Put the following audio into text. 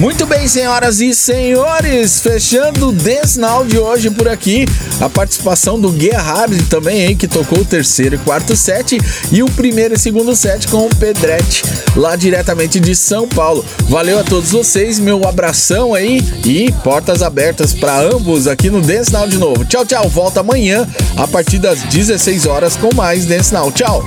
Muito bem, senhoras e senhores, fechando o Desnal de hoje por aqui, a participação do Gerhard também, hein, que tocou o terceiro e quarto set e o primeiro e segundo set com o Pedretti, lá diretamente de São Paulo. Valeu a todos vocês, meu abração aí e portas abertas para ambos aqui no Dance de novo. Tchau, tchau, volta amanhã a partir das 16 horas com mais Dance Now. Tchau.